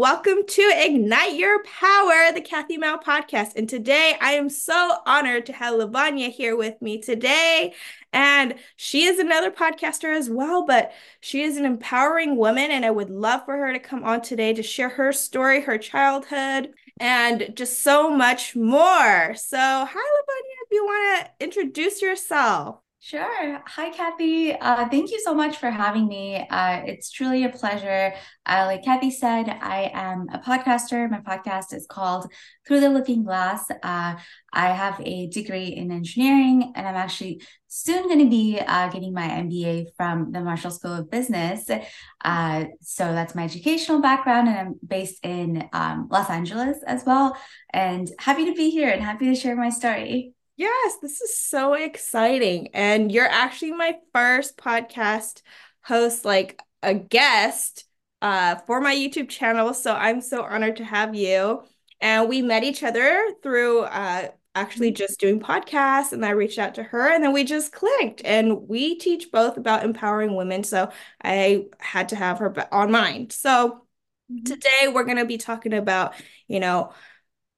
Welcome to Ignite Your Power, the Kathy Mou podcast. And today I am so honored to have Lavanya here with me today. And she is another podcaster as well, but she is an empowering woman. And I would love for her to come on today to share her story, her childhood, and just so much more. So, hi, Lavanya, if you want to introduce yourself. Sure. Hi, Kathy. Uh, thank you so much for having me. Uh, it's truly a pleasure. Uh, like Kathy said, I am a podcaster. My podcast is called Through the Looking Glass. Uh, I have a degree in engineering, and I'm actually soon going to be uh, getting my MBA from the Marshall School of Business. Uh, so that's my educational background, and I'm based in um, Los Angeles as well. And happy to be here and happy to share my story. Yes, this is so exciting. And you're actually my first podcast host, like a guest uh, for my YouTube channel. So I'm so honored to have you. And we met each other through uh, actually just doing podcasts. And I reached out to her and then we just clicked. And we teach both about empowering women. So I had to have her on mine. So mm-hmm. today we're going to be talking about, you know,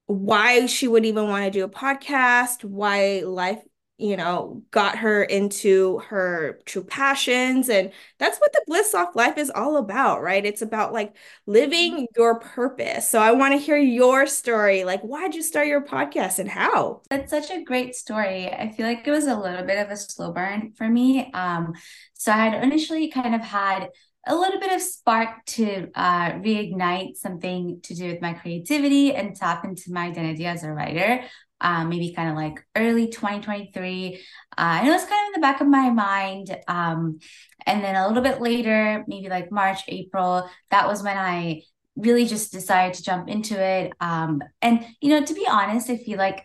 why she would even want to do a podcast, why life, you know, got her into her true passions. And that's what the Bliss Off Life is all about, right? It's about like living mm-hmm. your purpose. So I want to hear your story. Like, why'd you start your podcast and how? That's such a great story. I feel like it was a little bit of a slow burn for me. Um, so I had initially kind of had a little bit of spark to uh, reignite something to do with my creativity and tap into my identity as a writer. Um, maybe kind of like early 2023. Uh, and it was kind of in the back of my mind. Um, and then a little bit later, maybe like March, April, that was when I really just decided to jump into it. Um, and, you know, to be honest, I feel like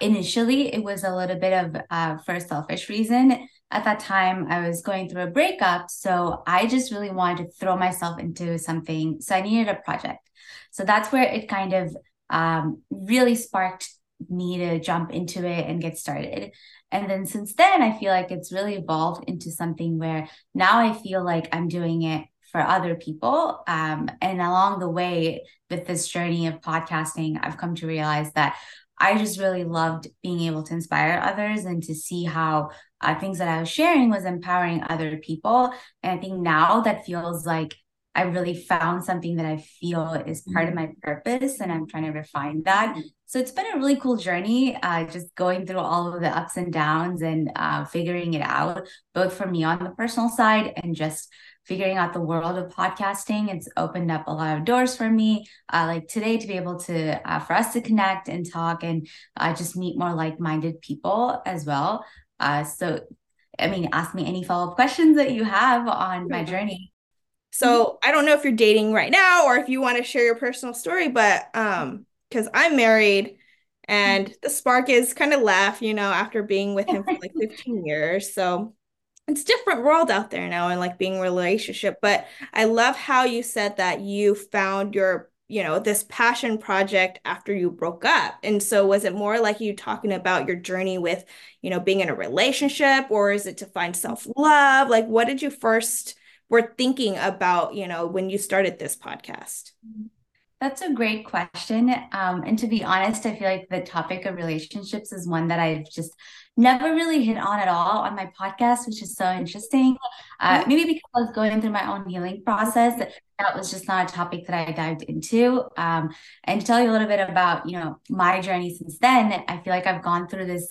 initially it was a little bit of uh, for a selfish reason at that time I was going through a breakup. So I just really wanted to throw myself into something. So I needed a project. So that's where it kind of um, really sparked me to jump into it and get started. And then since then, I feel like it's really evolved into something where now I feel like I'm doing it for other people. Um, and along the way, with this journey of podcasting, I've come to realize that I just really loved being able to inspire others and to see how uh, things that I was sharing was empowering other people. And I think now that feels like I really found something that I feel is part of mm-hmm. my purpose, and I'm trying to refine that. So it's been a really cool journey, uh, just going through all of the ups and downs and uh, figuring it out, both for me on the personal side and just figuring out the world of podcasting. It's opened up a lot of doors for me, uh, like today, to be able to uh, for us to connect and talk and uh, just meet more like minded people as well. Uh, so, I mean, ask me any follow up questions that you have on my journey. So I don't know if you're dating right now or if you want to share your personal story, but um, because I'm married and the spark is kind of left, you know, after being with him for like 15 years. So it's different world out there now and like being relationship but i love how you said that you found your you know this passion project after you broke up and so was it more like you talking about your journey with you know being in a relationship or is it to find self-love like what did you first were thinking about you know when you started this podcast that's a great question. Um, and to be honest, I feel like the topic of relationships is one that I've just never really hit on at all on my podcast, which is so interesting. Uh, maybe because I was going through my own healing process, that was just not a topic that I dived into. Um, and to tell you a little bit about, you know, my journey since then, I feel like I've gone through this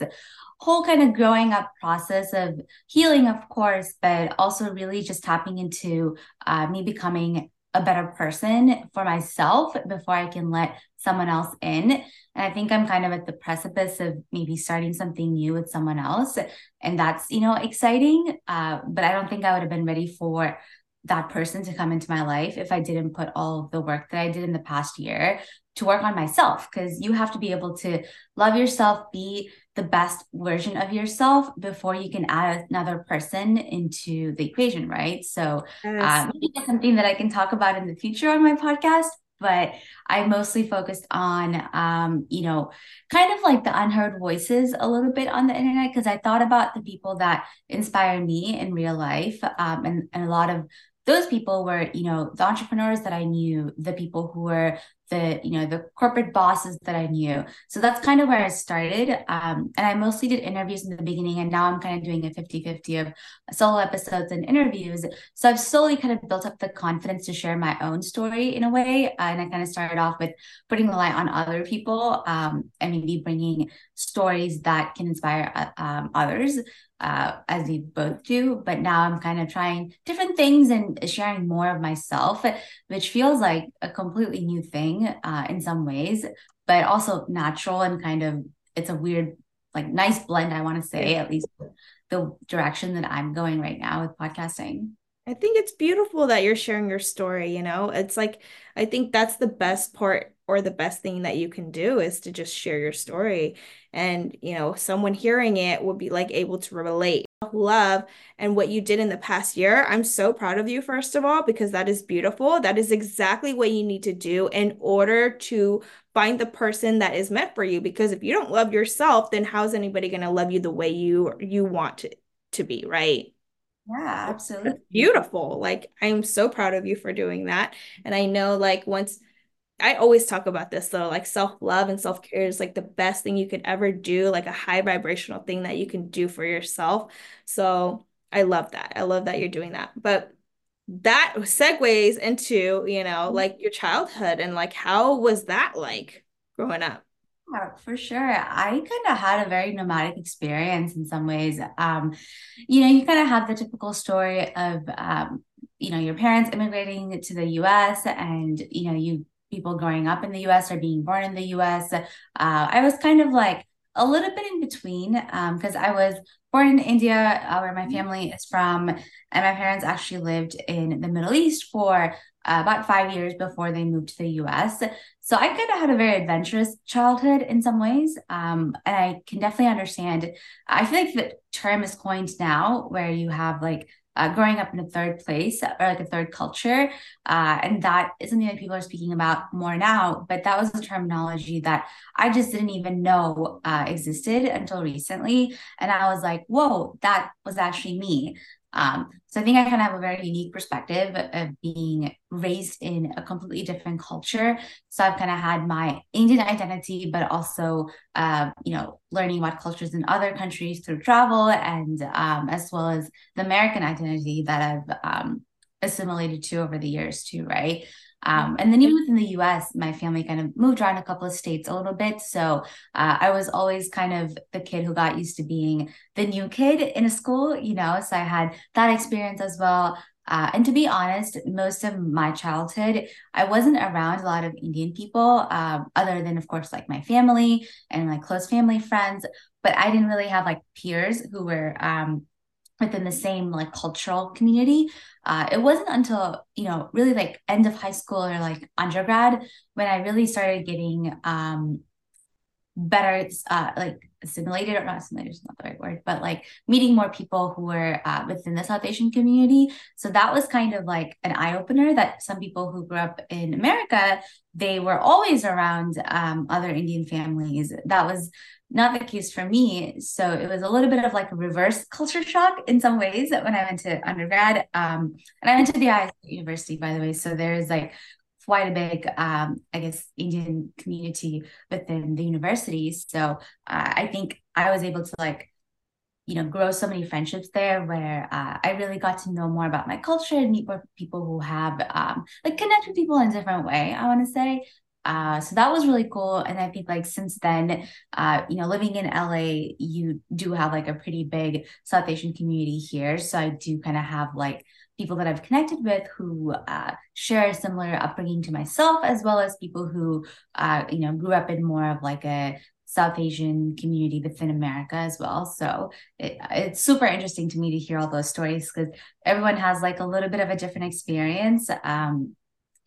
whole kind of growing up process of healing, of course, but also really just tapping into uh, me becoming a better person for myself before I can let someone else in. And I think I'm kind of at the precipice of maybe starting something new with someone else. And that's, you know, exciting. Uh, but I don't think I would have been ready for that person to come into my life if I didn't put all of the work that I did in the past year to work on myself. Because you have to be able to love yourself, be the best version of yourself before you can add another person into the equation, right? So yes. um, maybe that's something that I can talk about in the future on my podcast. But I mostly focused on, um, you know, kind of like the unheard voices a little bit on the internet because I thought about the people that inspire me in real life, um, and, and a lot of those people were, you know, the entrepreneurs that I knew, the people who were the, you know, the corporate bosses that I knew. So that's kind of where I started. Um, and I mostly did interviews in the beginning, and now I'm kind of doing a 50 50 of solo episodes and interviews. So I've slowly kind of built up the confidence to share my own story in a way. Uh, and I kind of started off with putting the light on other people um, and maybe bringing stories that can inspire uh, um, others uh, as we both do. But now I'm kind of trying different things and sharing more of myself, which feels like a completely new thing uh, in some ways, but also natural and kind of it's a weird, like nice blend, I want to say, at least the direction that I'm going right now with podcasting. I think it's beautiful that you're sharing your story, you know? It's like I think that's the best part or the best thing that you can do is to just share your story and, you know, someone hearing it will be like able to relate. Love and what you did in the past year. I'm so proud of you first of all because that is beautiful. That is exactly what you need to do in order to find the person that is meant for you because if you don't love yourself, then how's anybody going to love you the way you you want to, to be, right? Yeah, absolutely. That's beautiful. Like I'm so proud of you for doing that. And I know like once I always talk about this though, like self-love and self-care is like the best thing you could ever do, like a high vibrational thing that you can do for yourself. So I love that. I love that you're doing that. But that segues into, you know, mm-hmm. like your childhood and like how was that like growing up? Yeah, for sure. I kind of had a very nomadic experience in some ways. Um, you know, you kind of have the typical story of um, you know, your parents immigrating to the US and, you know, you people growing up in the US or being born in the US. Uh, I was kind of like a little bit in between because um, I was born in India, uh, where my family is from, and my parents actually lived in the Middle East for uh, about five years before they moved to the US. So I kind of had a very adventurous childhood in some ways. Um, and I can definitely understand. I feel like the term is coined now where you have like uh, growing up in a third place or like a third culture. Uh, and that is something that people are speaking about more now. But that was a terminology that I just didn't even know uh, existed until recently. And I was like, whoa, that was actually me. Um, so I think I kind of have a very unique perspective of being raised in a completely different culture. So I've kind of had my Indian identity, but also, uh, you know, learning about cultures in other countries through travel, and um, as well as the American identity that I've um, assimilated to over the years too. Right. Um, and then even within the US, my family kind of moved around a couple of states a little bit. So uh, I was always kind of the kid who got used to being the new kid in a school, you know, so I had that experience as well. Uh, and to be honest, most of my childhood, I wasn't around a lot of Indian people, um, other than, of course, like my family and my close family friends. But I didn't really have like peers who were um, within the same like cultural community. Uh, it wasn't until you know really like end of high school or like undergrad when I really started getting um, better uh, like assimilated or not assimilated is not the right word, but like meeting more people who were uh, within the South Asian community. So that was kind of like an eye opener that some people who grew up in America, they were always around um, other Indian families. That was not the case for me. So it was a little bit of like a reverse culture shock in some ways when I went to undergrad. Um, and I went to the IS University, by the way. So there's like quite a big, um, I guess, Indian community within the university. So uh, I think I was able to like, you know, grow so many friendships there where uh, I really got to know more about my culture and meet more people who have um, like connect with people in a different way. I want to say. Uh, so that was really cool. And I think like since then, uh, you know, living in LA, you do have like a pretty big South Asian community here. So I do kind of have like people that I've connected with who uh, share a similar upbringing to myself, as well as people who, uh, you know, grew up in more of like a South Asian community within America as well. So it, it's super interesting to me to hear all those stories because everyone has like a little bit of a different experience. Um,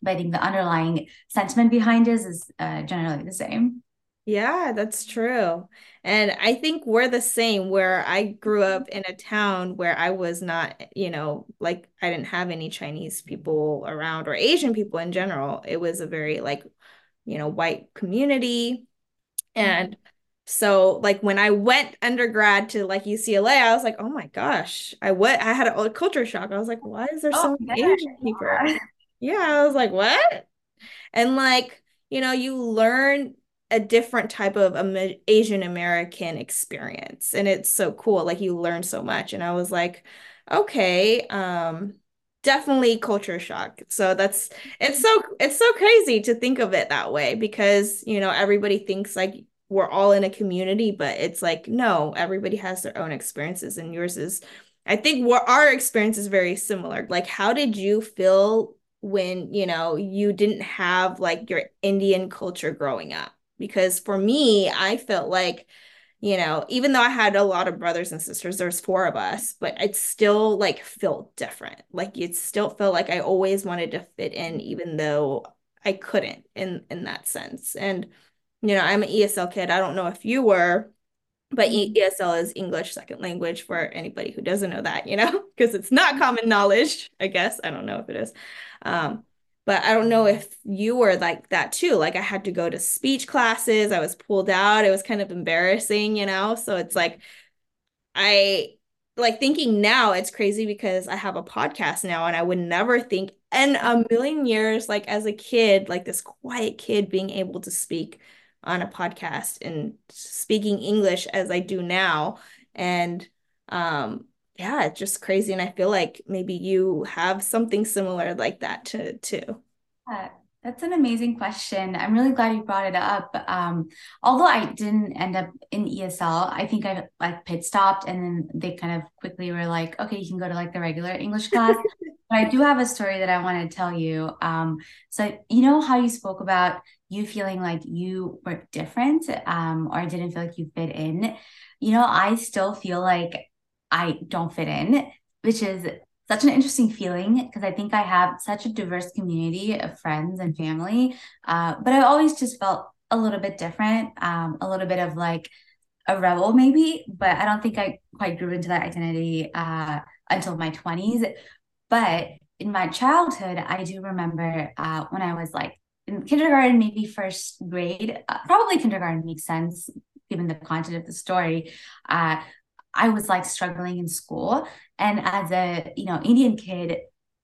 but I think the underlying sentiment behind it is uh, generally the same. Yeah, that's true. And I think we're the same where I grew up mm-hmm. in a town where I was not, you know, like I didn't have any Chinese people around or Asian people in general. It was a very like, you know, white community. Mm-hmm. And so like when I went undergrad to like UCLA, I was like, oh my gosh, I what I had a culture shock. I was like, why is there oh, so many Asian people? Yeah, I was like, what? And like, you know, you learn a different type of Asian American experience. And it's so cool. Like you learn so much. And I was like, okay, um, definitely culture shock. So that's it's so it's so crazy to think of it that way because, you know, everybody thinks like we're all in a community, but it's like, no, everybody has their own experiences, and yours is, I think, what our experience is very similar. Like, how did you feel when you know you didn't have like your Indian culture growing up? Because for me, I felt like you know, even though I had a lot of brothers and sisters, there's four of us, but it still like felt different. Like it still felt like I always wanted to fit in, even though I couldn't in in that sense. And you know, I'm an ESL kid. I don't know if you were, but mm-hmm. ESL is English second language for anybody who doesn't know that, you know, because it's not common knowledge, I guess. I don't know if it is. Um, but I don't know if you were like that too. Like I had to go to speech classes, I was pulled out. It was kind of embarrassing, you know? So it's like, I like thinking now it's crazy because I have a podcast now and I would never think in a million years, like as a kid, like this quiet kid being able to speak on a podcast and speaking English as I do now. And um, yeah, it's just crazy. And I feel like maybe you have something similar like that to too. Yeah, that's an amazing question. I'm really glad you brought it up. Um, although I didn't end up in ESL, I think I like pit stopped and then they kind of quickly were like, okay, you can go to like the regular English class. but I do have a story that I want to tell you. Um, so you know how you spoke about you feeling like you were different um, or didn't feel like you fit in, you know, I still feel like I don't fit in, which is such an interesting feeling because I think I have such a diverse community of friends and family. Uh, but I always just felt a little bit different, um, a little bit of like a rebel, maybe. But I don't think I quite grew into that identity uh, until my 20s. But in my childhood, I do remember uh, when I was like in kindergarten, maybe first grade, uh, probably kindergarten makes sense given the content of the story. Uh, I was like struggling in school, and as a you know Indian kid,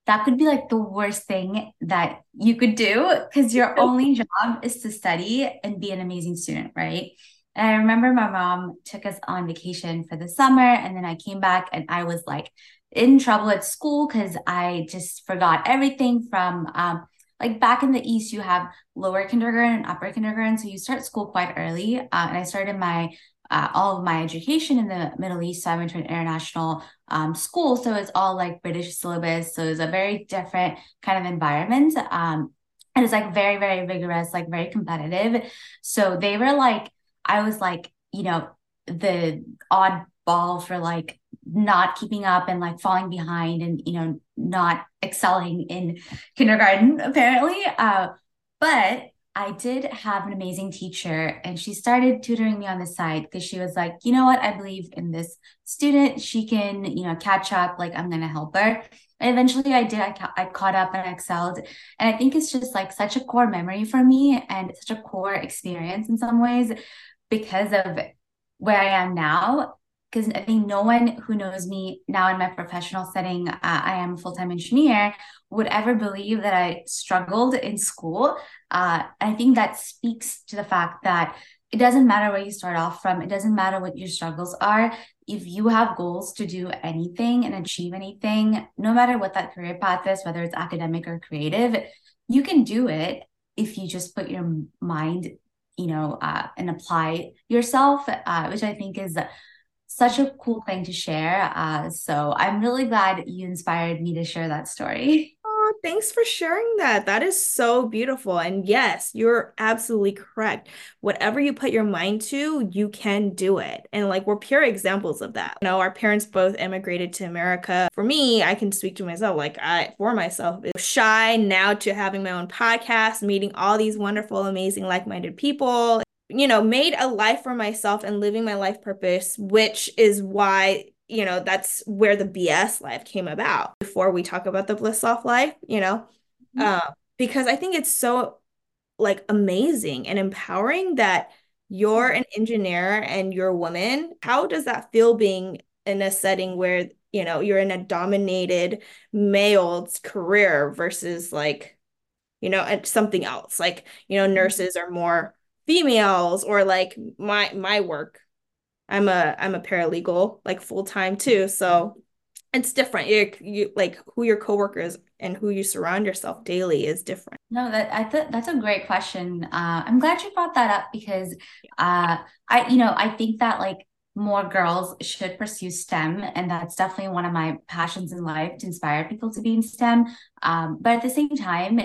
that could be like the worst thing that you could do because your only job is to study and be an amazing student, right? And I remember my mom took us on vacation for the summer, and then I came back and I was like in trouble at school because I just forgot everything from um, like back in the east you have lower kindergarten and upper kindergarten so you start school quite early uh, and i started my uh, all of my education in the middle east so i went to an international um, school so it's all like british syllabus so it's a very different kind of environment um, and it's like very very vigorous like very competitive. So they were like i was like you know the odd ball for like not keeping up and like falling behind and you know not excelling in kindergarten apparently uh, but i did have an amazing teacher and she started tutoring me on the side because she was like you know what? I believe in this student. She can you know catch up. Like i'm gonna help her. And eventually i did. I, ca- I caught up and I excelled. And i think it's just like such a core memory for me and such a core experience in some ways because of where i am now. Because I think no one who knows me now in my professional setting, uh, I am a full time engineer, would ever believe that I struggled in school. Uh, I think that speaks to the fact that it doesn't matter where you start off from, it doesn't matter what your struggles are. If you have goals to do anything and achieve anything, no matter what that career path is, whether it's academic or creative, you can do it if you just put your mind you know uh, and apply yourself uh, which i think is such a cool thing to share. Uh, so I'm really glad you inspired me to share that story. Thanks for sharing that. That is so beautiful. And yes, you're absolutely correct. Whatever you put your mind to, you can do it. And like we're pure examples of that. You know, our parents both immigrated to America. For me, I can speak to myself, like I for myself, shy now to having my own podcast, meeting all these wonderful, amazing, like-minded people you know, made a life for myself and living my life purpose, which is why, you know, that's where the BS life came about before we talk about the bliss off life, you know, mm-hmm. uh, because I think it's so like amazing and empowering that you're an engineer and you're a woman. How does that feel being in a setting where, you know, you're in a dominated male's career versus like, you know, something else? Like, you know, nurses are more females or like my my work. I'm a I'm a paralegal like full time too. So it's different. You you like who your coworkers and who you surround yourself daily is different. No, that I thought that's a great question. Uh, I'm glad you brought that up because uh, I you know I think that like more girls should pursue STEM, and that's definitely one of my passions in life to inspire people to be in STEM. Um, but at the same time,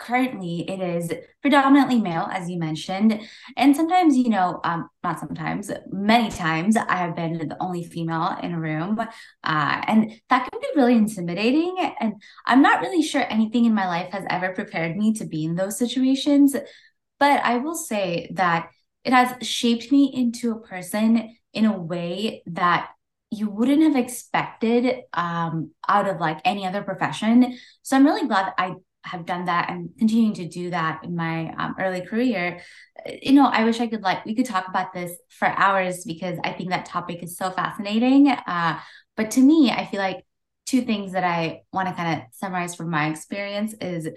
currently it is predominantly male as you mentioned and sometimes you know um not sometimes many times i have been the only female in a room uh and that can be really intimidating and i'm not really sure anything in my life has ever prepared me to be in those situations but i will say that it has shaped me into a person in a way that you wouldn't have expected um, out of like any other profession. So I'm really glad I have done that and continuing to do that in my um, early career you know i wish i could like we could talk about this for hours because i think that topic is so fascinating uh, but to me i feel like two things that i want to kind of summarize from my experience is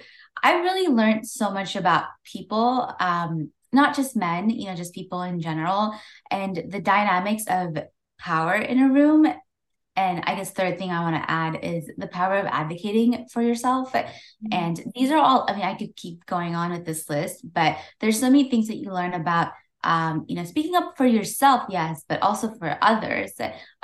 i really learned so much about people um, not just men you know just people in general and the dynamics of power in a room and I guess third thing I want to add is the power of advocating for yourself. Mm-hmm. And these are all, I mean, I could keep going on with this list, but there's so many things that you learn about um, you know, speaking up for yourself, yes, but also for others,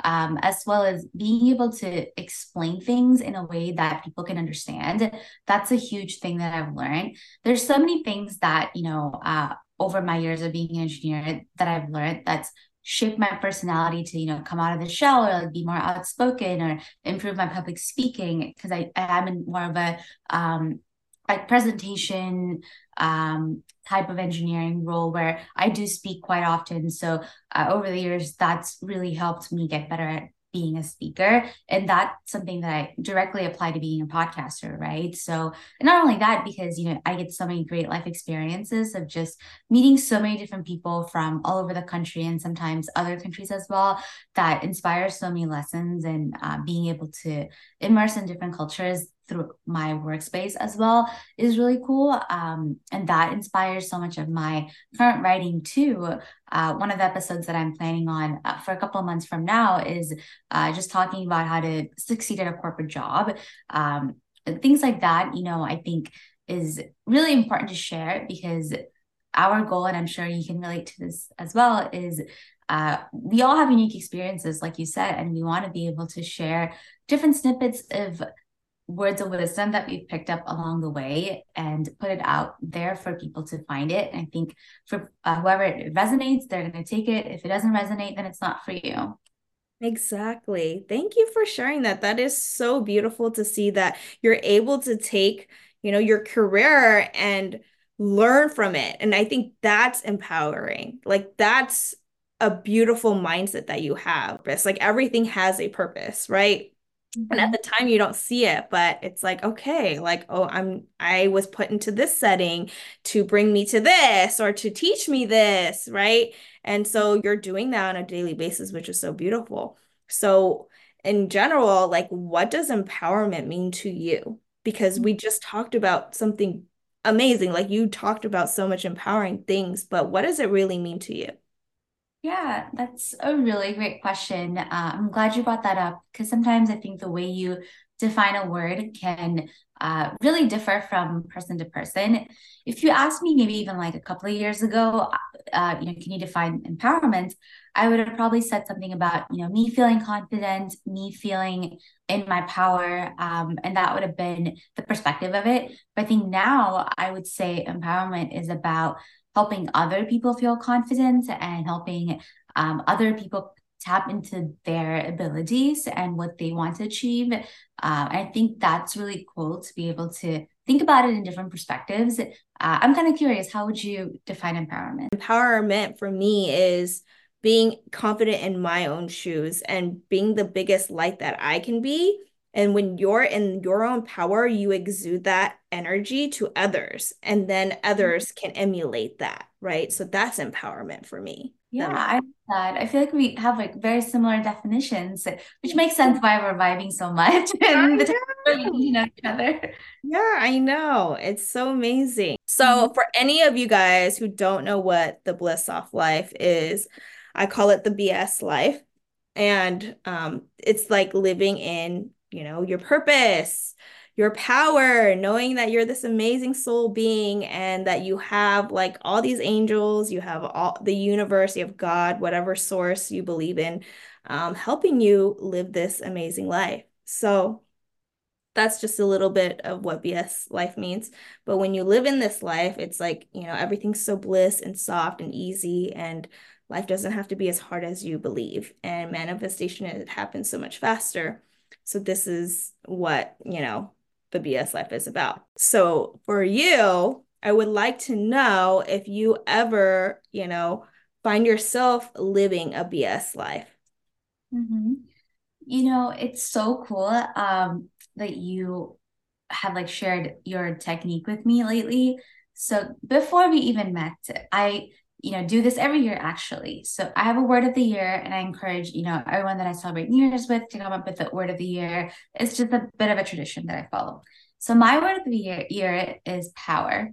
um, as well as being able to explain things in a way that people can understand. That's a huge thing that I've learned. There's so many things that, you know, uh, over my years of being an engineer that I've learned that's shape my personality to you know come out of the shell or like be more outspoken or improve my public speaking because I, I am in more of a um like presentation um type of engineering role where I do speak quite often. So uh, over the years that's really helped me get better at being a speaker and that's something that i directly apply to being a podcaster right? So not only that because you know i get so many great life experiences of just meeting so many different people from all over the country and sometimes other countries as well that inspires so many lessons and uh, being able to immerse in different cultures through my workspace as well is really cool. Um, and that inspires so much of my current writing too. Uh, one of the episodes that I'm planning on uh, for a couple of months from now is uh, just talking about how to succeed at a corporate job. Um, things like that, you know, I think is really important to share because our goal, and I'm sure you can relate to this as well, is uh, we all have unique experiences, like you said, and we want to be able to share different snippets of words of wisdom that we've picked up along the way and put it out there for people to find it. And I think for uh, whoever it resonates, they're going to take it. If it doesn't resonate, then it's not for you. Exactly. Thank you for sharing that. That is so beautiful to see that you're able to take, you know, your career and learn from it. And I think that's empowering. Like that's a beautiful mindset that you have. It's like everything has a purpose, right? And at mm-hmm. the time you don't see it but it's like okay like oh i'm i was put into this setting to bring me to this or to teach me this right? And so you're doing that on a daily basis which is so beautiful. So in general like what does empowerment mean to you? Because mm. we just talked about something amazing like you talked about so much empowering things but what does it really mean to you yeah, that's a really great question. Uh, I'm glad you brought that up because sometimes I think the way you define a word can uh, really differ from person to person. If you asked me maybe even like a couple of years ago, uh, you know, can you define empowerment? I would have probably said something about, you know, me feeling confident, me feeling in my power, um, and that would have been the perspective of it. But I think now I would say empowerment is about helping other people feel confident and helping um, other people tap into their abilities and what they want to achieve. Uh, I think that's really cool to be able to think about it in different perspectives. Uh, I'm kind of curious, how would you define empowerment? Empowerment for me is being confident in my own shoes and being the biggest light that I can be and when you're in your own power, you exude that energy to others, and then others can emulate that. right? So that's empowerment for me. Yeah, I that. I feel like we have like very similar definitions, which makes sense why we're vibing so much and the you know each other. Yeah, I know. It's so amazing. So mm-hmm. for any of you guys who don't know what the bliss off life is, I call it the BS life. And um, it's like living in, you know, your purpose, your power, knowing that you're this amazing soul being and that you have like all these angels, you have all the universe, you have God, whatever source you believe in, um, helping you live this amazing life. So that's just a little bit of what BS life means. But when you live in this life, it's like, you know, everything's so bliss and soft and easy and life doesn't have to be as hard as you believe and manifestation it happens so much faster. So this is what, you know, the BS life is about. So for you, I would like to know if you ever, you know, find yourself living a BS life. Mm-hmm. You know, it's so cool um, that you have like shared your technique with me lately. So before we even met, I you know do this every year actually. So i have a word of the year and i encourage you know everyone that i celebrate new year's with to come up with the word of the year. It's just a bit of a tradition that i follow. So my word of the year, year is power.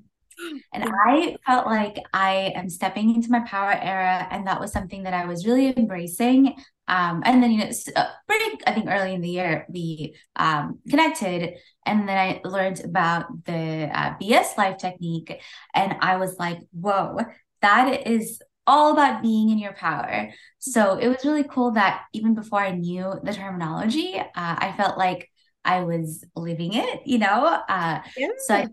And I felt like I am stepping into my power era, and that was something that I was really embracing. Um, and then you know, uh, pretty I think early in the year we um, connected, and then I learned about the uh, BS Life technique, and I was like, "Whoa, that is all about being in your power. So it was really cool that even before I knew the terminology, uh, I felt like I was living it, you know? Uh, yeah. So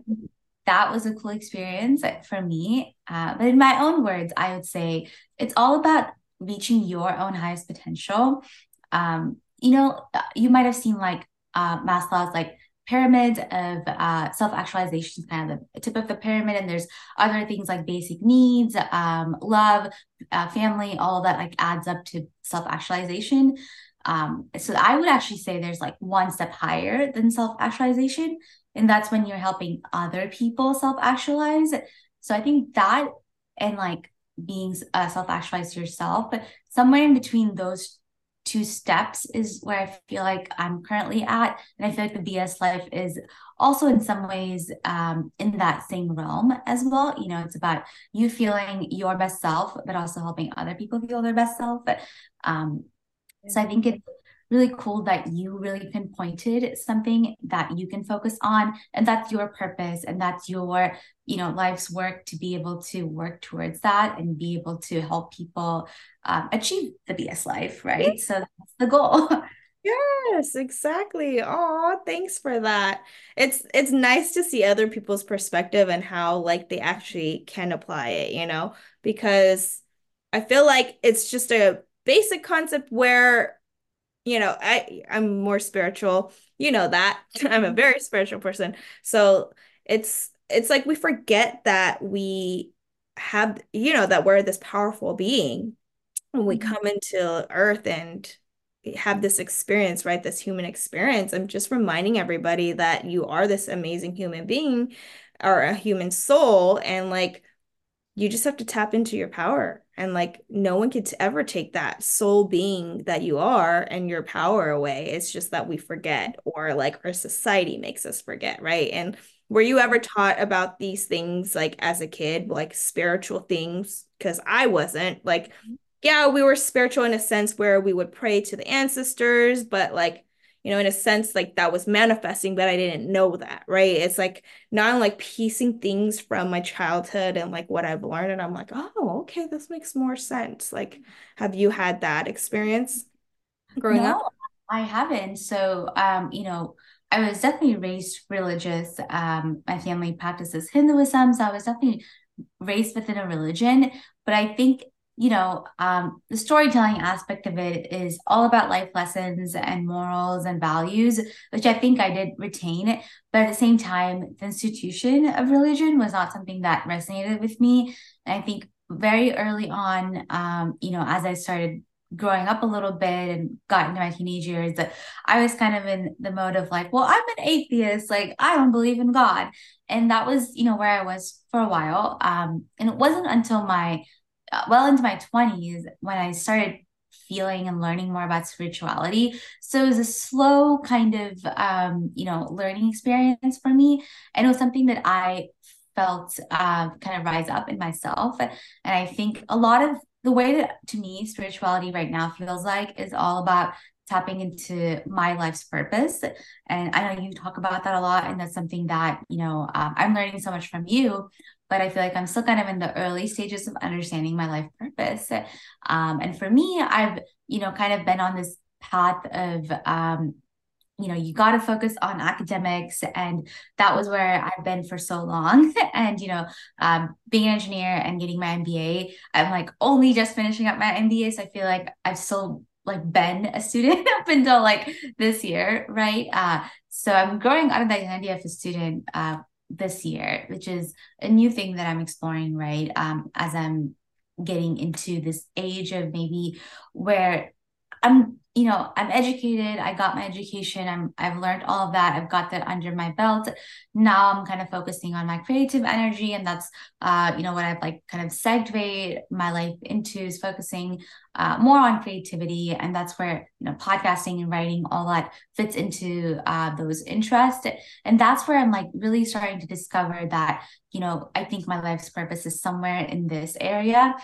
that was a cool experience for me. Uh, but in my own words, I would say it's all about reaching your own highest potential. Um, you know, you might have seen like uh, Maslow's like pyramid of uh, self-actualization is kind of the tip of the pyramid and there's other things like basic needs um, love uh, family all that like adds up to self-actualization. Um, so i would actually say there's like one step higher than self-actualization and that's when you're helping other people self-actualize. So i think that and like being uh, self-actualized yourself but somewhere in between those two steps is where I feel like I'm currently at. And I feel like the BS life is also in some ways um, in that same realm as well. You know, it's about you feeling your best self, but also helping other people feel their best self. Um, so I think it's really cool that you really pinpointed something that you can focus on and that's your purpose and that's your you know life's work to be able to work towards that and be able to help people um, achieve the bs life right so that's the goal Yes, exactly. Oh, thanks for that. It's it's nice to see other people's perspective and how like they actually can apply it, you know, because I feel like it's just a basic concept where you know, I I'm more spiritual. You know that. I'm a very spiritual person. So it's it's like we forget that we have, you know, that we're this powerful being when we mm-hmm. come into earth and have this experience, right? This human experience. I'm just reminding everybody that you are this amazing human being or a human soul and like you just have to tap into your power and like no one could ever take that soul being that you are and your power away. It's just that we forget or like our society makes us forget right? And were you ever taught about these things like as a kid like spiritual things? Because i wasn't. Like mm-hmm. yeah we were spiritual in a sense where we would pray to the ancestors but like you know, in a sense, like that was manifesting, but I didn't know that, right? It's like now I'm like piecing things from my childhood and like what I've learned, and I'm like, oh, okay, this makes more sense. Like, have you had that experience growing no, up? I haven't. So, um, you know, I was definitely raised religious. Um, my family practices Hinduism, so I was definitely raised within a religion. But I think you know, um, the storytelling aspect of it is all about life lessons and morals and values, which I think I did retain. But at the same time, the institution of religion was not something that resonated with me. And I think very early on, um, you know, as I started growing up a little bit and got into my teenage years that I was kind of in the mode of like, well, I'm an atheist, like I don't believe in God. And that was, you know, where I was for a while. Um, and it wasn't until my well into my 20s when I started feeling and learning more about spirituality. So it was a slow kind of um, you know, learning experience for me. And it was something that I felt uh, kind of rise up in myself. And I think a lot of the way that to me spirituality right now feels like is all about tapping into my life's purpose and i know you talk about that a lot and that's something that you know um, i'm learning so much from you but i feel like i'm still kind of in the early stages of understanding my life purpose um, and for me i've you know kind of been on this path of um, you know, you got to focus on academics. And that was where I've been for so long. and, you know, um, being an engineer and getting my MBA, I'm like only just finishing up my MBA. So I feel like I've still like been a student up until like this year. Right. Uh, so I'm growing out of the identity of a student uh, this year, which is a new thing that I'm exploring. Right. Um, as I'm getting into this age of maybe where I'm you know i'm educated i got my education i'm i've learned all of that i've got that under my belt. Now i'm kind of focusing on my creative energy and that's uh you know what i've like kind of segued my life into is focusing uh, more on creativity and that's where you know podcasting and writing all that fits into uh, those interests. And that's where i'm like really starting to discover that you know i think my life's purpose is somewhere in this area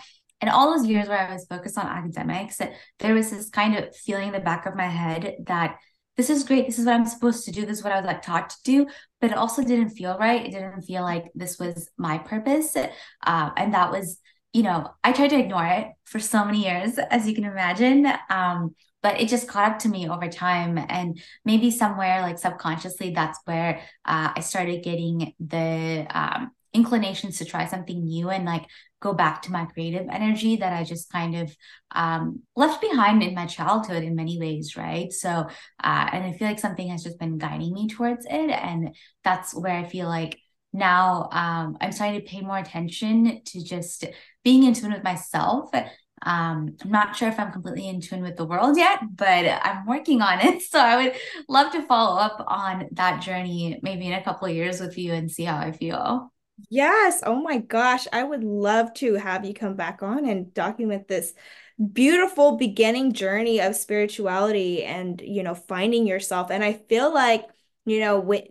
and all those years where I was focused on academics, there was this kind of feeling in the back of my head that this is great. This is what I'm supposed to do. This is what I was like taught to do. But it also didn't feel right. It didn't feel like this was my purpose. Uh, and that was, you know, I tried to ignore it for so many years, as you can imagine. Um, but it just caught up to me over time. And maybe somewhere like subconsciously, that's where uh, I started getting the um, inclinations to try something new and like go back to my creative energy that I just kind of um, left behind in my childhood in many ways, right? So, uh, and I feel like something has just been guiding me towards it. And that's where I feel like now um, I'm starting to pay more attention to just being in tune with myself. Um, I'm not sure if I'm completely in tune with the world yet, but I'm working on it. So I would love to follow up on that journey maybe in a couple of years with you and see how I feel. Yes. Oh my gosh. I would love to have you come back on and document this beautiful beginning journey of spirituality and, you know, finding yourself. And I feel like, you know, with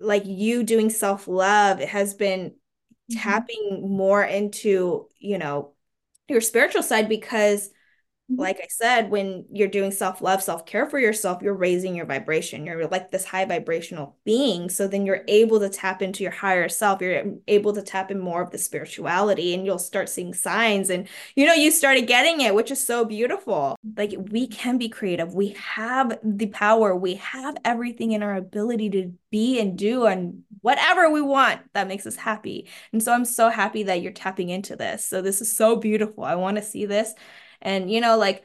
like you doing self-love has been mm-hmm. tapping more into, you know, your spiritual side because. Mm-hmm. like I said, when you're doing self love, self care for yourself, you're raising your vibration. You're like this high vibrational being. So then you're able to tap into your higher self. You're able to tap in more of the spirituality and you'll start seeing signs. And, you know, you started getting it, which is so beautiful. Like we can be creative. We have the power. We have everything in our ability to be and do and whatever we want that makes us happy. And so I'm so happy that you're tapping into this. So this is so beautiful. I want to see this and, you know, like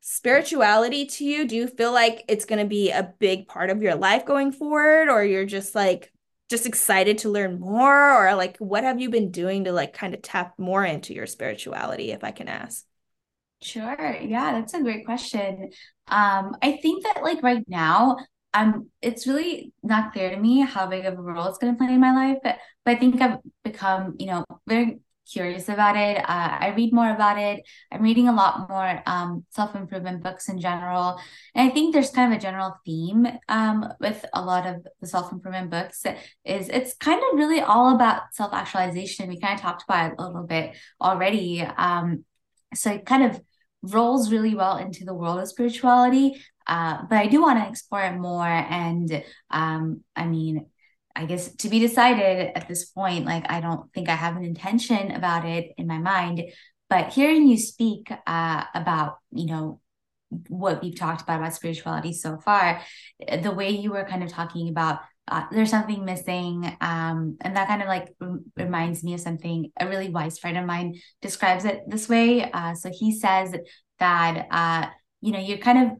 spirituality to you, do you feel like it's going to be a big part of your life going forward? Or you're just like, just excited to learn more? Or like, what have you been doing to like kind of tap more into your spirituality, if I can ask? Sure. Yeah, that's a great question. Um, I think that like right now, I'm it's really not clear to me how big of a role it's gonna play in my life, but, but I think I've become, you know, very curious about it. Uh, I read more about it. I'm reading a lot more um, self improvement books in general. And I think there's kind of a general theme um, with a lot of the self improvement books is it's kind of really all about self actualization. We kind of talked about it a little bit already. Um, so it kind of rolls really well into the world of spirituality. Uh, but I do want to explore it more. And um, I mean, I guess to be decided at this point. Like, I don't think I have an intention about it in my mind. But hearing you speak uh, about, you know, what we've talked about about spirituality so far, the way you were kind of talking about uh, there's something missing, um, and that kind of like reminds me of something a really wise friend of mine describes it this way. Uh, so he says that uh, you know you're kind of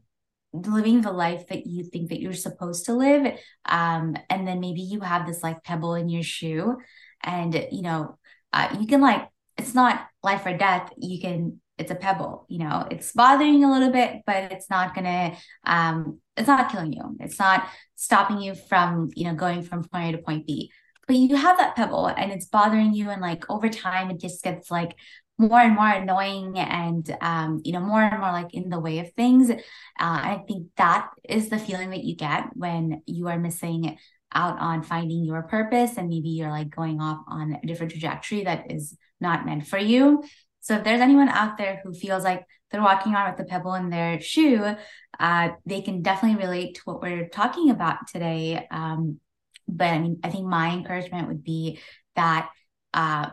living the life that you think that you're supposed to live um and then maybe you have this like pebble in your shoe and you know uh, you can like it's not life or death. You can it's a pebble you know it's bothering a little bit but it's not gonna um it's not killing you. It's not stopping you from you know going from point a to point b. But you have that pebble and it's bothering you and like over time it just gets like more and more annoying and um, you know more and more like in the way of things uh, i think that is the feeling that you get when you are missing out on finding your purpose and maybe you're like going off on a different trajectory that is not meant for you. So if there's anyone out there who feels like they're walking on with the pebble in their shoe uh, they can definitely relate to what we're talking about today. Um, but I mean, I think my encouragement would be that uh,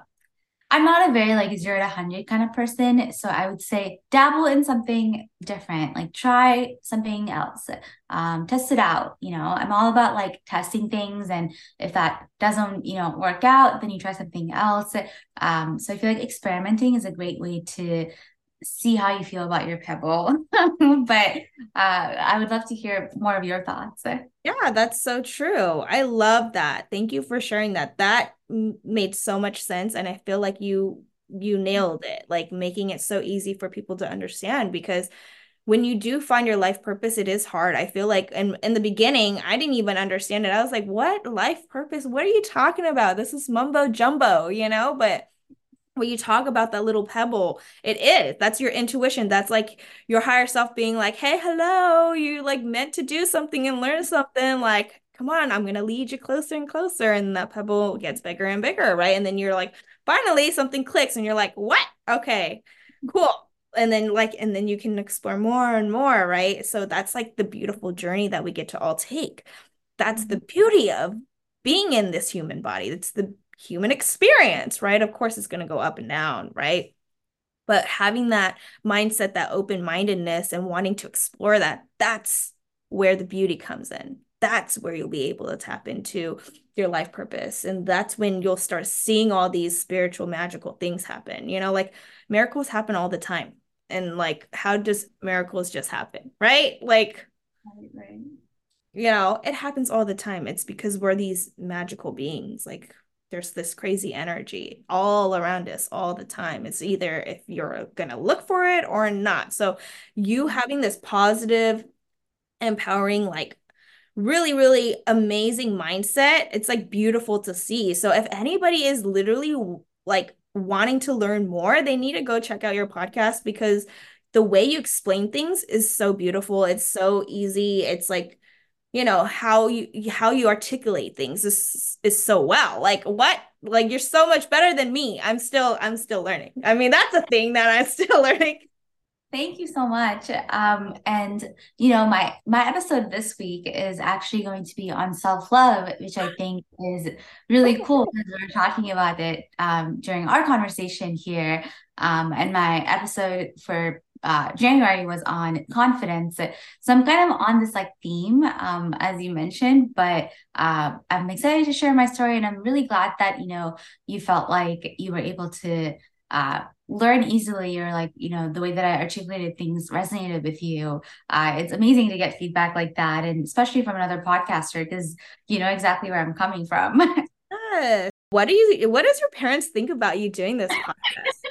I'm not a very like zero to hundred kind of person. So I would say dabble in something different, like try something else, um, test it out. You know, I'm all about like testing things. And if that doesn't, you know, work out, then you try something else. Um, so I feel like experimenting is a great way to see how you feel about your pebble. but uh, I would love to hear more of your thoughts. Yeah, that's so true. I love that. Thank you for sharing that. That made so much sense, and I feel like you you nailed it. Like making it so easy for people to understand because when you do find your life purpose, it is hard. I feel like in, in the beginning, I didn't even understand it. I was like, what life purpose? What are you talking about? This is mumbo jumbo, you know? But when you talk about that little pebble, it is. That's your intuition. That's like your higher self being like, hey, hello, you like meant to do something and learn something. Like, come on, I'm gonna lead you closer and closer. And that pebble gets bigger and bigger, right? And then you're like, finally something clicks, and you're like, what? Okay, cool. And then like, and then you can explore more and more, right? So that's like the beautiful journey that we get to all take. That's the mm-hmm. beauty of being in this human body. It's the human experience, right? Of course, it's going to go up and down, right? But having that mindset, that open mindedness, and wanting to explore that, that's where the beauty comes in. That's where you'll be able to tap into your life purpose. And that's when you'll start seeing all these spiritual, magical things happen. You know, like miracles happen all the time. And like, how does miracles just happen? Right? Like, right, right. you know, it happens all the time. It's because we're these magical beings. Like, there's this crazy energy all around us all the time. It's either if you're going to look for it or not. So, you having this positive, empowering, like really, really amazing mindset, it's like beautiful to see. So, if anybody is literally like wanting to learn more, they need to go check out your podcast because the way you explain things is so beautiful. It's so easy. It's like, you know how you how you articulate things is is so well. Like what like you're so much better than me. I'm still i'm still learning. I mean that's a thing that i'm still learning. Thank you so much. Um and you know my my episode this week is actually going to be on self-love which i think is really cool because we're talking about it um during our conversation here. Um and my episode for uh, January was on confidence. So I'm kind of on this like theme, um, as you mentioned, but uh, I'm excited to share my story. And I'm really glad that, you know, you felt like you were able to uh, learn easily or like, you know, the way that I articulated things resonated with you. Uh, it's amazing to get feedback like that. And especially from another podcaster, because you know exactly where I'm coming from. what do you, what does your parents think about you doing this podcast?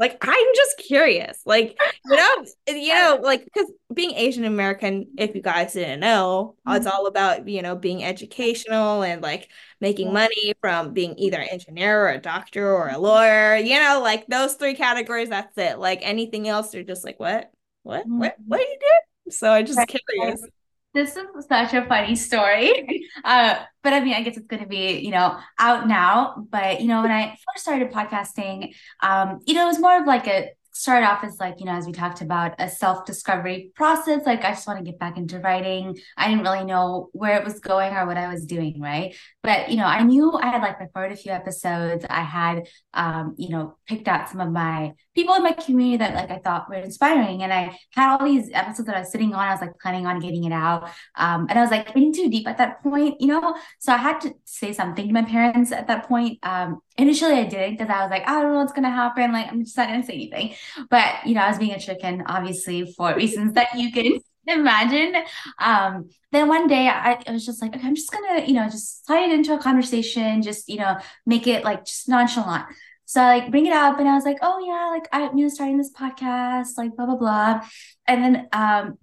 Like I'm just curious. Like, you know, you know, like because being Asian American, if you guys didn't know, mm-hmm. it's all about, you know, being educational and like making money from being either an engineer or a doctor or a lawyer, you know, like those three categories, that's it. Like anything else, they're just like, what? What? What? What do you do? So I just curious. This is such a funny story. Uh, but I mean, I guess it's going to be, you know, out now. But, you know, when I first started podcasting, um, you know, it was more of like a start off as like you know as we talked about a self-discovery process like i just want to get back into writing i didn't really know where it was going or what i was doing right but you know i knew i had like recorded a few episodes i had um you know picked out some of my people in my community that like i thought were inspiring and i had all these episodes that i was sitting on i was like planning on getting it out um and i was like in too deep at that point you know so i had to say something to my parents at that point um initially I didn't because I was like, I don't know what's gonna happen. Like I'm just not gonna say anything. But you know, I was being a chicken, obviously, for reasons that you can imagine. Um, then one day I, I was just like, okay, I'm just gonna, you know, just slide it into a conversation, just, you know, make it like just nonchalant. So I like bring it up and I was like, oh yeah, like I'm you know starting this podcast, like blah blah blah. And then um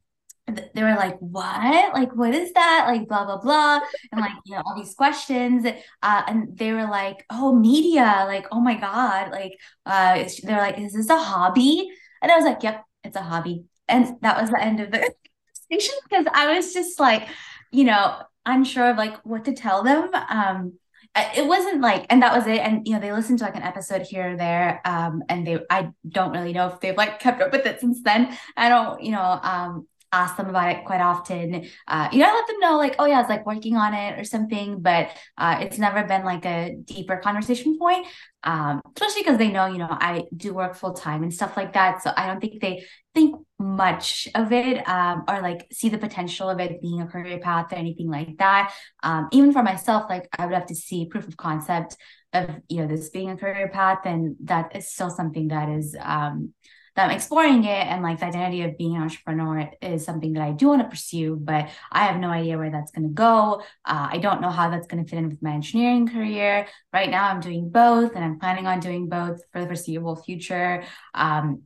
they were like, what? Like, what is that? Like, blah, blah, blah. And like, you know, all these questions. Uh, and they were like, oh, media. Like, oh my God. Like, uh, they're like, is this a hobby? And I was like, yep, it's a hobby. And that was the end of the conversation because I was just like, you know, unsure of like what to tell them. Um, it wasn't like and that was it and you know they listened to like an episode here or there um and they i don't really know if they've like kept up with it since then i don't you know um ask them about it quite often. Uh, you know, let them know like, oh yeah, I was like working on it or something, but uh, it's never been like a deeper conversation point. Um, especially because they know, you know, I do work full time and stuff like that. So I don't think they think much of it um, or like see the potential of it being a career path or anything like that. Um, even for myself, like I would have to see proof of concept of you know this being a career path, and that is still something that is um, that I'm exploring it and like the identity of being an entrepreneur is something that I do want to pursue, but I have no idea where that's going to go. Uh, I don't know how that's going to fit in with my engineering career. Right now, I'm doing both and I'm planning on doing both for the foreseeable future. Um,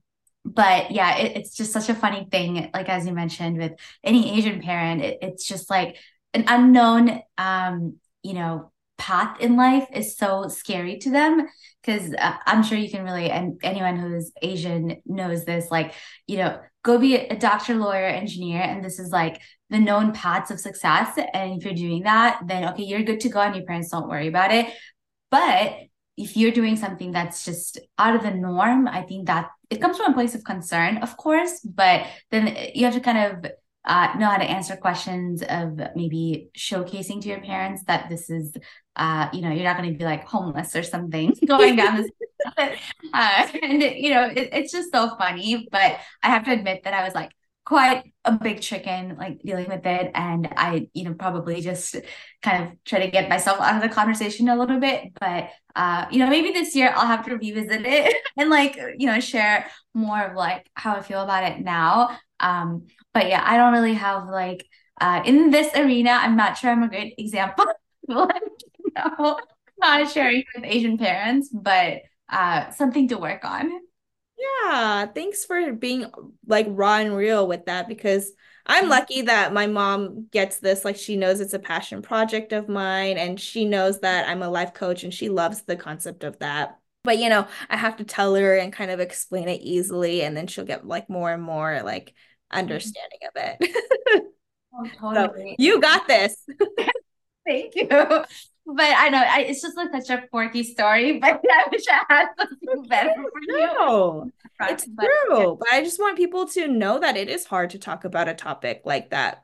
but yeah, it, it's just such a funny thing. Like, as you mentioned, with any Asian parent, it, it's just like an unknown, um, you know, path in life is so scary to them because uh, I'm sure you can really and anyone who's Asian knows this. Like, you know, go be a doctor, lawyer, engineer, and this is like the known paths of success. And if you're doing that, then okay, you're good to go, and your parents don't worry about it. But if you're doing something that's just out of the norm, I think that it comes from a place of concern, of course, but then you have to kind of uh, know how to answer questions of maybe showcasing to your parents that this is, uh, you know, you're not going to be like homeless or something going down this. uh, and, you know, it, it's just so funny. But I have to admit that I was like quite a big chicken, like dealing with it. And I, you know, probably just kind of try to get myself out of the conversation a little bit. But, uh, you know, maybe this year I'll have to revisit it and like, you know, share more of like how I feel about it now. Um, but yeah, I don't really have like uh, in this arena. I'm not sure I'm a great example. like, know, not sharing with Asian parents, but uh, something to work on. Yeah, thanks for being like raw and real with that because I'm mm-hmm. lucky that my mom gets this. Like, she knows it's a passion project of mine, and she knows that I'm a life coach and she loves the concept of that. But, you know, I have to tell her and kind of explain it easily, and then she'll get like more and more like understanding of it. oh, totally. So you got this. Thank you. But I know I, it's just like such a quirky story, but I wish I had something better for you. No, it's but, true. Yeah. But I just want people to know that it is hard to talk about a topic like that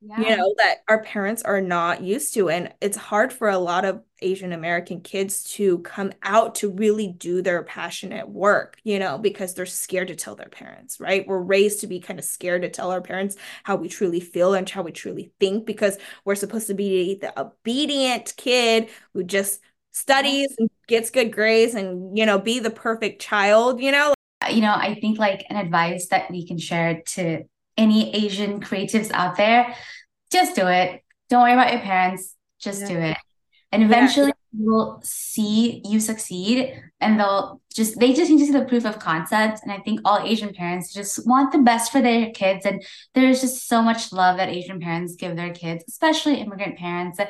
yeah. you know, that our parents are not used to. And it's hard for a lot of Asian American kids to come out to really do their passionate work, you know, because they're scared to tell their parents, right? We're raised to be kind of scared to tell our parents how we truly feel and how we truly think because we're supposed to be the obedient kid who just studies and gets good grades and, you know, be the perfect child, you know? You know, I think like an advice that we can share to any Asian creatives out there, just do it. Don't worry about your parents. Just yeah. do it. And eventually yeah. you will see you succeed and they'll just they just need to see the proof of concept. And I think all Asian parents just want the best for their kids. And there's just so much love that Asian parents give their kids, especially immigrant parents.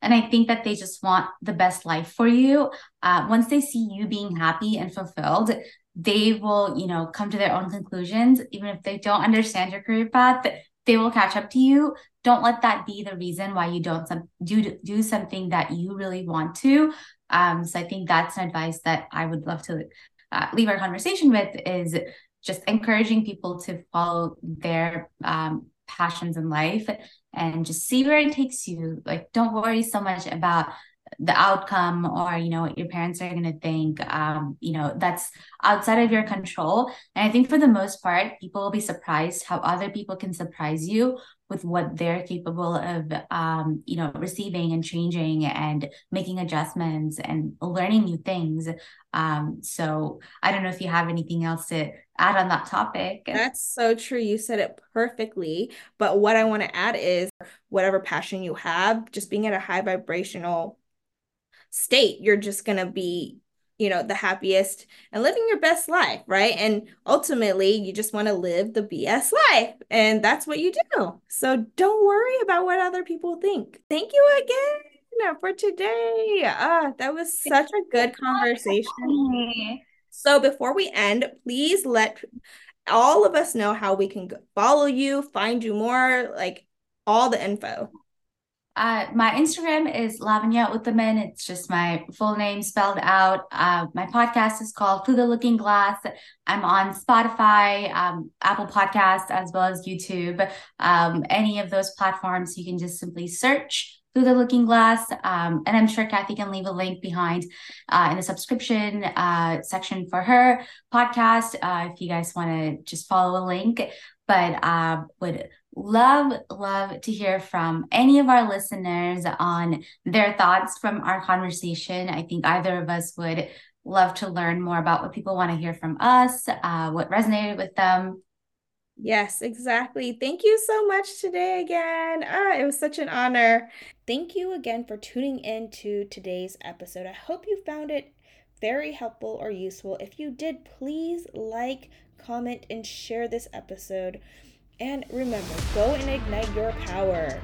And I think that they just want the best life for you. Uh, once they see you being happy and fulfilled, they will, you know, come to their own conclusions, even if they don't understand your career path, they will catch up to you. Don't let that be the reason why you don't some, do do something that you really want to. Um, so I think that's an advice that I would love to uh, leave our conversation with is just encouraging people to follow their um, passions in life and just see where it takes you. Like, don't worry so much about the outcome or you know what your parents are going to think um you know that's outside of your control. And i think for the most part people will be surprised how other people can surprise you with what they're capable of um you know receiving and changing and making adjustments and learning new things. Um so i don't know if you have anything else to add on that topic. That's so true. You said it perfectly. But what i want to add is whatever passion you have just being at a high vibrational state, you're just going to be you know, the happiest and living your best life, right? And ultimately, you just want to live the BS life. And that's what you do. So don't worry about what other people think. Thank you again for today. Ah, that was such a good conversation. So before we end, please let all of us know how we can follow you, find you more, like all the info. Uh, my Instagram is Lavanya Uthaman. It's just my full name spelled out. Uh, my podcast is called Through the Looking Glass. I'm on Spotify, um, Apple Podcasts, as well as YouTube. Um, any of those platforms, you can just simply search Through the Looking Glass. Um, and I'm sure Kathy can leave a link behind uh, in the subscription uh, section for her podcast uh, if you guys want to just follow a link. But would love, love to hear from any of our listeners on their thoughts from our conversation. I think either of us would love to learn more about what people want to hear from us, uh, what resonated with them. Yes, exactly. Thank you so much today again. Ah, it was such an honor. Thank you again for tuning in to today's episode. I hope you found it very helpful or useful. If you did, please like, comment, and share this episode. And remember, go and ignite your power.